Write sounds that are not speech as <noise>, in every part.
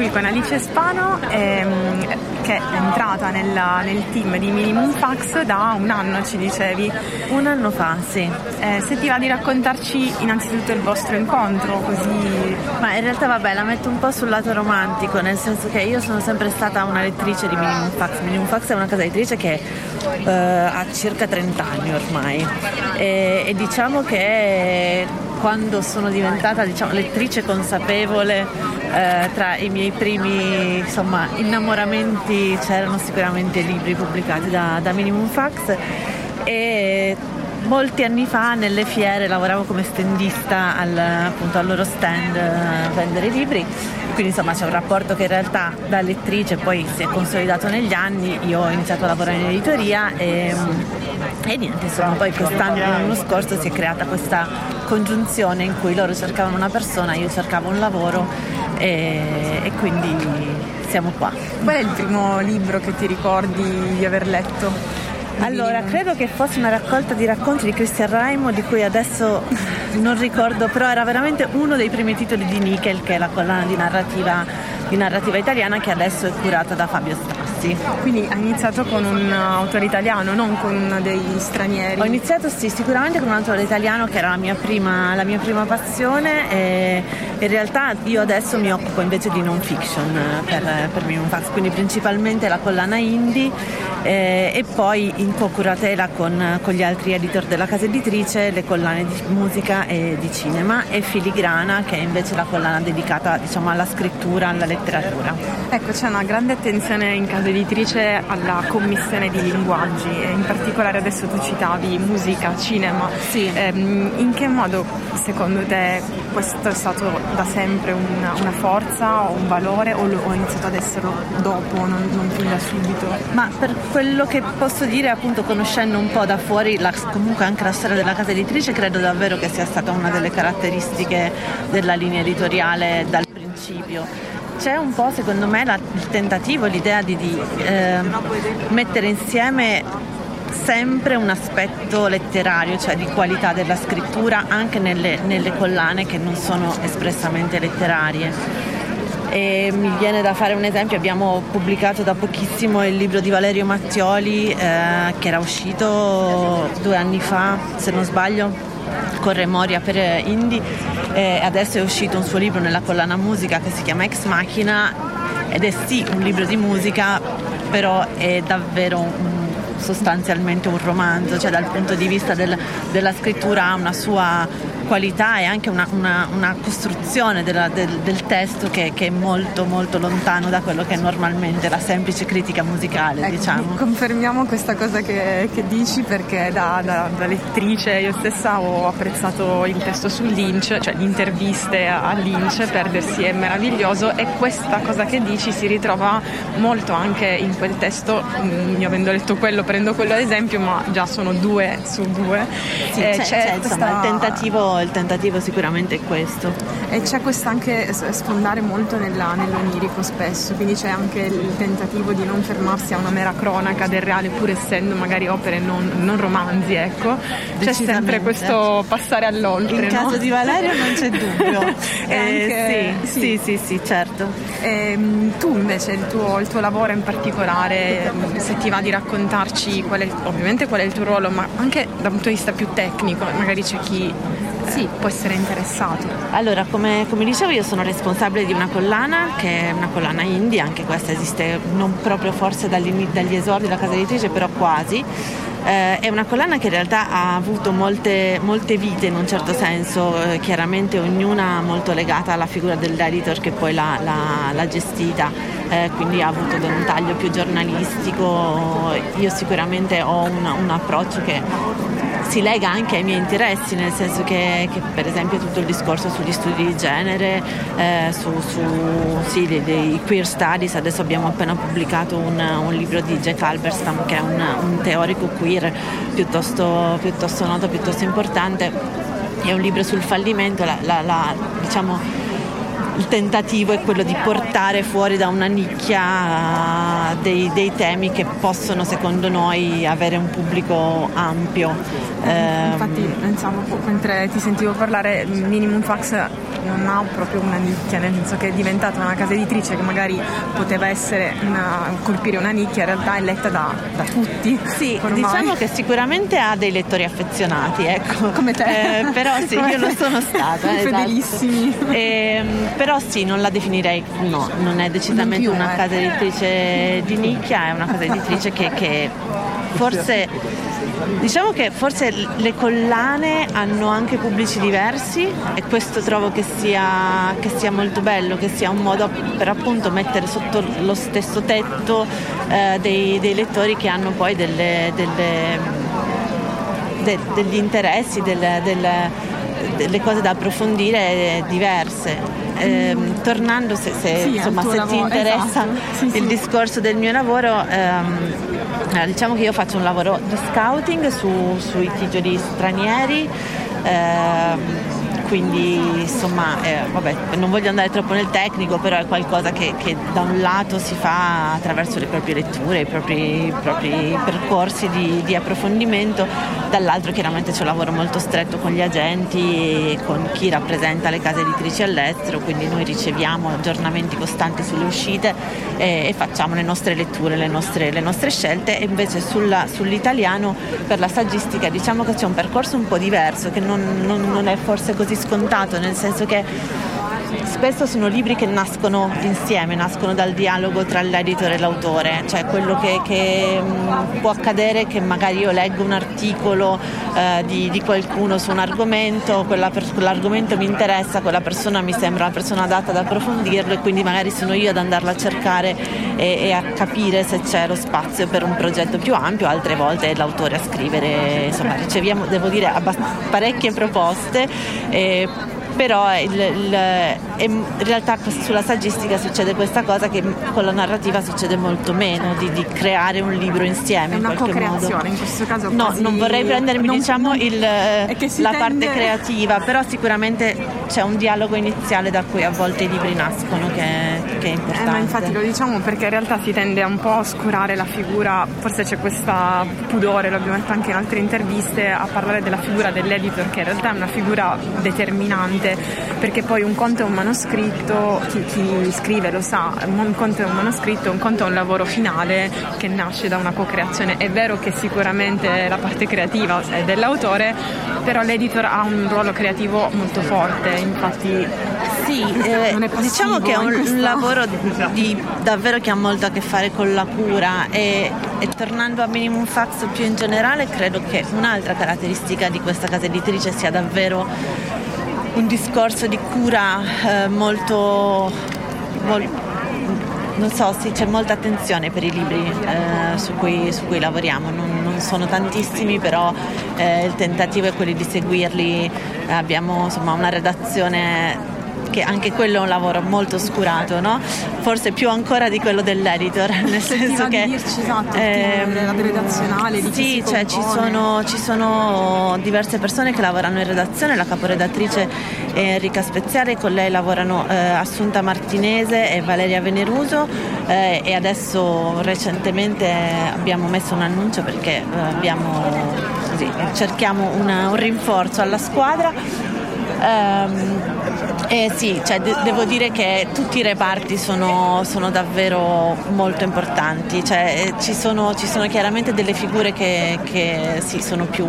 qui con Alice Spano ehm, che è entrata nella, nel team di Minimum Fax da un anno, ci dicevi. Un anno fa, sì. Eh, se ti va di raccontarci innanzitutto il vostro incontro, così... Ma in realtà vabbè, la metto un po' sul lato romantico, nel senso che io sono sempre stata una lettrice di Minimum Fax. Minimum Fax è una casa editrice che eh, ha circa 30 anni ormai e, e diciamo che quando sono diventata diciamo, lettrice consapevole eh, tra i miei primi insomma, innamoramenti c'erano sicuramente libri pubblicati da, da Minimum Fax. E molti anni fa nelle fiere lavoravo come stendista al, appunto, al loro stand a vendere libri quindi insomma c'è un rapporto che in realtà da lettrice poi si è consolidato negli anni io ho iniziato a lavorare in editoria e, e niente insomma poi quest'anno l'anno scorso si è creata questa congiunzione in cui loro cercavano una persona io cercavo un lavoro e, e quindi siamo qua qual è il primo libro che ti ricordi di aver letto? Allora, credo che fosse una raccolta di racconti di Christian Raimo di cui adesso non ricordo, però era veramente uno dei primi titoli di Nickel, che è la collana di narrativa, di narrativa italiana che adesso è curata da Fabio Strassi. Quindi hai iniziato con un autore italiano, non con degli stranieri? Ho iniziato sì, sicuramente con un autore italiano che era la mia prima, la mia prima passione e in realtà io adesso mi occupo invece di non fiction per, per Minimum Fax, quindi principalmente la collana indie eh, e poi in co-curatela con, con, gli altri editor della casa editrice le collane di musica e di cinema e Filigrana che è invece la collana dedicata diciamo, alla scrittura, alla letteratura. Ecco, c'è una grande attenzione in casa editrice alla commissione di linguaggi e in particolare adesso tu citavi musica, cinema. Sì. Eh, in che modo secondo te questo è stato da sempre una, una forza o un valore o, lo, o iniziato ad esserlo dopo, non, non fin da subito? Ma per quello che posso dire appunto conoscendo un po' da fuori la, comunque anche la storia della casa editrice credo davvero che sia stata una delle caratteristiche della linea editoriale dal principio c'è un po' secondo me la, il tentativo, l'idea di, di eh, mettere insieme sempre un aspetto letterario, cioè di qualità della scrittura anche nelle, nelle collane che non sono espressamente letterarie. E mi viene da fare un esempio, abbiamo pubblicato da pochissimo il libro di Valerio Mattioli eh, che era uscito due anni fa, se non sbaglio, con Remoria per Indie e adesso è uscito un suo libro nella collana musica che si chiama Ex Machina ed è sì un libro di musica però è davvero un sostanzialmente un romanzo, cioè dal punto di vista del, della scrittura ha una sua qualità e anche una, una, una costruzione della, del, del, testo che, che, è molto molto lontano da quello che è normalmente la semplice critica musicale. Ecco, diciamo. Confermiamo questa cosa che, che dici perché da, da, da, lettrice io stessa ho apprezzato il testo su Lynch, cioè le interviste a Lynch, Perdersi è meraviglioso e questa cosa che dici si ritrova molto anche in quel testo, mm, io avendo letto quello prendo quello ad esempio, ma già sono due su due. Sì, eh, c'è, c'è, c'è insomma, il tentativo il tentativo sicuramente è questo. E c'è questo anche sfondare molto nella, nell'onirico spesso, quindi c'è anche il tentativo di non fermarsi a una mera cronaca del reale, pur essendo magari opere non, non romanzi, ecco. C'è sempre questo passare all'oltre. In no? caso di Valerio non c'è dubbio. <laughs> eh, anche, sì, sì, sì, sì, certo. E, ehm, tu invece, il tuo, il tuo, lavoro in particolare, se ti va di raccontarci qual è, ovviamente qual è il tuo ruolo, ma anche da un punto di vista più tecnico, magari c'è chi sì, può essere interessato. Allora, come, come, dicevo, io sono responsabile di una collana che è una collana indie, anche questa esiste non proprio forse dagli, esordi della casa editrice, però quasi. Eh, è una collana che in realtà ha avuto molte, molte vite in un certo senso, eh, chiaramente ognuna molto legata alla figura dell'editor che poi l'ha, l'ha, l'ha gestita, eh, quindi ha avuto un taglio più giornalistico. Io sicuramente ho un, un approccio che si lega anche ai miei interessi, nel senso che, che per esempio tutto il discorso sugli studi di genere, eh, su, su sì, dei, dei, queer studies, adesso abbiamo appena pubblicato un, un libro di Jack Alberstam che è un, un teorico queer piuttosto, piuttosto, noto, piuttosto importante, è un libro sul fallimento, la, la, la, diciamo, il tentativo è quello di portare fuori da una nicchia dei, dei temi che possono secondo noi avere un pubblico ampio. Infatti pensavo mentre ti sentivo parlare Minimum Fax non ha proprio una nicchia, nel senso che è diventata una casa editrice che magari poteva essere una, colpire una nicchia, in realtà è letta da, da tutti. Sì, <laughs> ormai. diciamo che sicuramente ha dei lettori affezionati, ecco. Come te. Eh, però sì, come io lo sono stata. <laughs> esatto. Fedelissimi. Eh, però sì, non la definirei, no, non è decisamente non più, una eh. casa editrice di nicchia, è una casa editrice che, che forse Diciamo che forse le collane hanno anche pubblici diversi e questo trovo che sia, che sia molto bello, che sia un modo per appunto mettere sotto lo stesso tetto eh, dei, dei, lettori che hanno poi delle, delle, de, degli interessi, delle, delle cose da approfondire diverse. Eh, tornando se, se, sì, insomma, se ti interessa esatto. sì, il sì. discorso del mio lavoro ehm, allora, diciamo che io faccio un lavoro di scouting su, sui titoli stranieri. Ehm, quindi insomma eh, vabbè, non voglio andare troppo nel tecnico però è qualcosa che, che, da un lato si fa attraverso le proprie letture i propri, propri percorsi di, di, approfondimento dall'altro chiaramente c'è un lavoro molto stretto con gli agenti con chi rappresenta le case editrici all'estero quindi noi riceviamo aggiornamenti costanti sulle uscite e, e facciamo le nostre letture le nostre, le nostre scelte. E invece sulla, sull'italiano per la saggistica diciamo che c'è un percorso un po' diverso che non, non, non è forse così scontato, nel senso che spesso sono libri che nascono insieme, nascono dal dialogo tra l'editore e l'autore, cioè quello che, che mh, può accadere che magari io leggo un articolo eh, di, di, qualcuno su un argomento, per, quell'argomento mi interessa, quella persona mi sembra la persona adatta ad approfondirlo e quindi magari sono io ad andarlo a cercare e, e a capire se c'è lo spazio per un progetto più ampio, altre volte è l'autore a scrivere, insomma riceviamo devo dire parecchie proposte. Eh, però il, il, in realtà sulla saggistica succede questa cosa che con la narrativa succede molto meno di, di creare un libro insieme è in qualche modo. in questo caso no, non vorrei prendermi non, diciamo non, il, la tende... parte creativa però sicuramente c'è un dialogo iniziale da cui a volte i libri nascono che, che è importante eh, ma infatti lo diciamo perché in realtà si tende un po' a oscurare la figura forse c'è questo pudore lo abbiamo detto anche in altre interviste a parlare della figura dell'editor che in realtà è una figura determinante perché poi un conto è un manoscritto, chi, chi scrive lo sa, un conto è un manoscritto, un conto è un lavoro finale che nasce da una co-creazione. È vero che sicuramente la parte creativa è dell'autore, però l'editor ha un ruolo creativo molto forte, infatti sì, <laughs> eh, diciamo che è un, un lavoro <laughs> di, davvero che ha molto a che fare con la cura e, e, tornando a Minimum Fax più in generale credo che un'altra caratteristica di questa casa editrice sia davvero un discorso di cura eh, molto, molto non so, sì, c'è molta attenzione per i libri eh, su, cui, su, cui, lavoriamo, non, non sono tantissimi, però eh, il tentativo è quello di seguirli, abbiamo insomma, una redazione che anche quello è un lavoro molto oscurato, no? forse più ancora di quello dell'editor, <laughs> nel senso che... Dirci, esatto, eh, la redazionale, di Sì, cioè ci sono, ci sono, diverse persone che lavorano in redazione, la caporedattrice è Enrica Speziale, con lei lavorano eh, Assunta Martinese e Valeria Veneruso eh, e adesso recentemente abbiamo messo un annuncio perché eh, abbiamo, così, cerchiamo una, un rinforzo alla squadra. Um, eh sì, cioè, de- devo dire che tutti i reparti sono, sono davvero molto importanti, cioè, eh, ci, sono, ci, sono, chiaramente delle figure che, che sì, sono più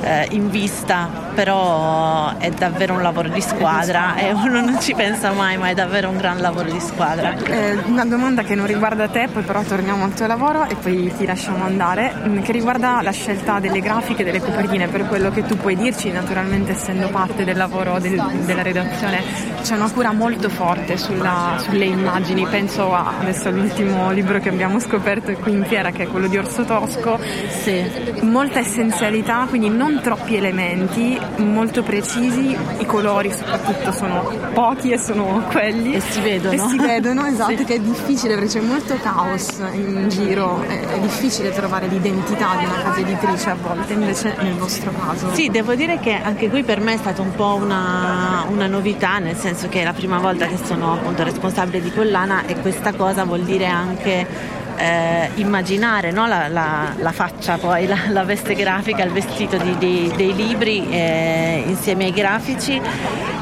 eh, in vista, però è davvero un lavoro di squadra e uno non ci pensa mai, ma è davvero un gran lavoro di squadra. Eh, una domanda che non riguarda te, poi però torniamo al tuo lavoro e poi ti lasciamo andare, mm, che riguarda la scelta delle grafiche, delle copertine, per quello che tu puoi dirci, naturalmente essendo parte del lavoro del, della redazione c'è una cura molto forte sulla, sulle immagini, penso a, adesso all'ultimo libro che abbiamo scoperto qui in fiera che è quello di Orso Tosco, sì. molta essenzialità, quindi non troppi elementi, molto precisi, i colori soprattutto sono pochi e sono quelli. E si vedono. E si vedono, <laughs> esatto, sì. che è difficile perché c'è molto caos in giro, è, è difficile trovare l'identità di una casa editrice a volte, invece nel vostro caso. Sì, devo dire che anche qui per me è stata un po' una, una novità novità, nel senso che è la prima volta che sono appunto responsabile di collana e questa cosa vuol dire anche eh, immaginare no? la, la, la, faccia, poi la, la, veste grafica, il vestito di, di, dei libri eh, insieme ai grafici.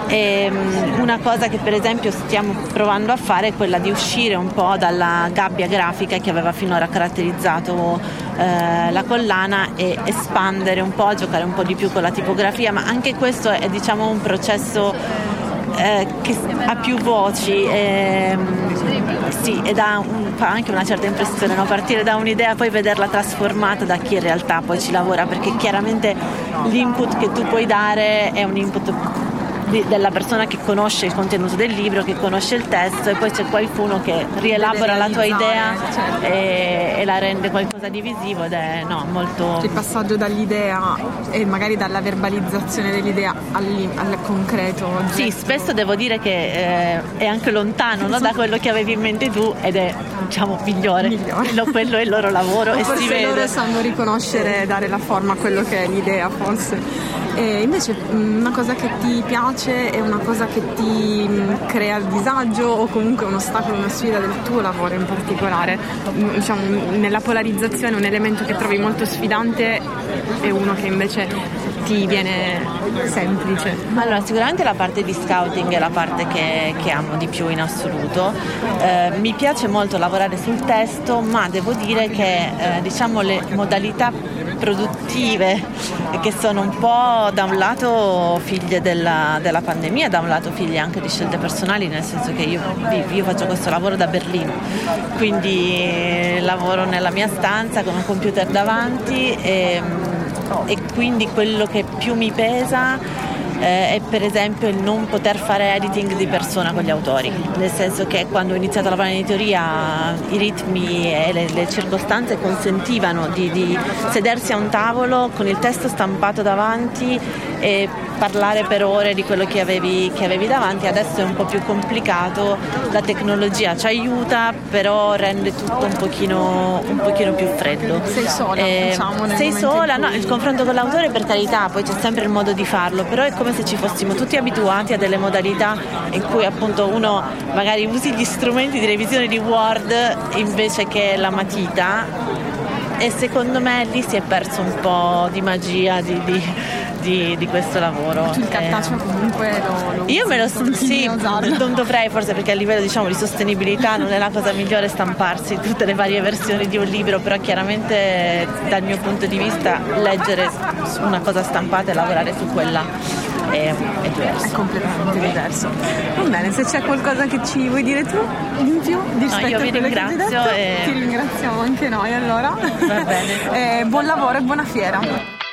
E, um, una cosa che per esempio stiamo provando a fare è quella di uscire un po' dalla gabbia grafica che aveva finora caratterizzato eh, la collana e espandere un po', giocare un po' di più con la tipografia, ma anche questo è diciamo un processo eh, che ha più voci eh, sì, e un, fa anche una certa impressione no? partire da un'idea poi vederla trasformata da chi in realtà poi ci lavora perché chiaramente l'input che tu puoi dare è un input di, della persona che conosce il contenuto del libro, che conosce il testo e poi c'è qualcuno che rielabora la tua idea certo. e, e, la rende qualcosa di visivo ed è no, molto... Il passaggio dall'idea e magari dalla verbalizzazione dell'idea al, al concreto. Oggetto. Sì, spesso devo dire che eh, è anche lontano no, da quello che avevi in mente tu ed è diciamo migliore. migliore. Lo, quello è il loro lavoro o e si vede. loro sanno riconoscere e dare la forma a quello che è l'idea forse. E invece una cosa che ti piace è una cosa che ti crea disagio o comunque un ostacolo, una sfida del tuo lavoro in particolare. Diciamo, nella polarizzazione un elemento che trovi molto sfidante e uno che invece ti viene semplice? Allora, sicuramente la parte di scouting è la parte che, che amo di più in assoluto. Eh, mi piace molto lavorare sul testo, ma devo dire che eh, diciamo le modalità produttive che sono un po' da un lato figlie della, della, pandemia, da un lato figlie anche di scelte personali, nel senso che io, io faccio questo lavoro da Berlino, quindi lavoro nella mia stanza con un computer davanti e, e quindi quello che più mi pesa eh, è per esempio il non poter fare editing di persona con gli autori, nel senso che quando ho iniziato a lavorare in editoria i ritmi e le, le circostanze consentivano di, di sedersi a un tavolo con il testo stampato davanti e parlare per ore di quello che avevi, che avevi, davanti, adesso è un po' più complicato, la tecnologia ci aiuta, però rende tutto un pochino, un pochino più freddo. Sei sola, eh, diciamo, Sei sola, no, il confronto con l'autore per carità, poi c'è sempre il modo di farlo, però è come se ci fossimo tutti abituati a delle modalità in cui appunto uno magari usi gli strumenti di revisione di Word invece che la matita. E secondo me lì si è perso un po' di magia di, di di, di questo lavoro. Il cartaceo eh, comunque lo, lo Io me lo sì, non dovrei forse perché a livello diciamo, di sostenibilità non è la cosa migliore stamparsi tutte le varie versioni di un libro, però chiaramente dal mio punto di vista leggere una cosa stampata e lavorare su quella è, è diverso. È completamente diverso. Va bene, se c'è qualcosa che ci vuoi dire tu in più rispetto no, io vi ringrazio detto, e... ti ringraziamo anche noi allora. Va bene. <laughs> eh, buon lavoro e buona fiera.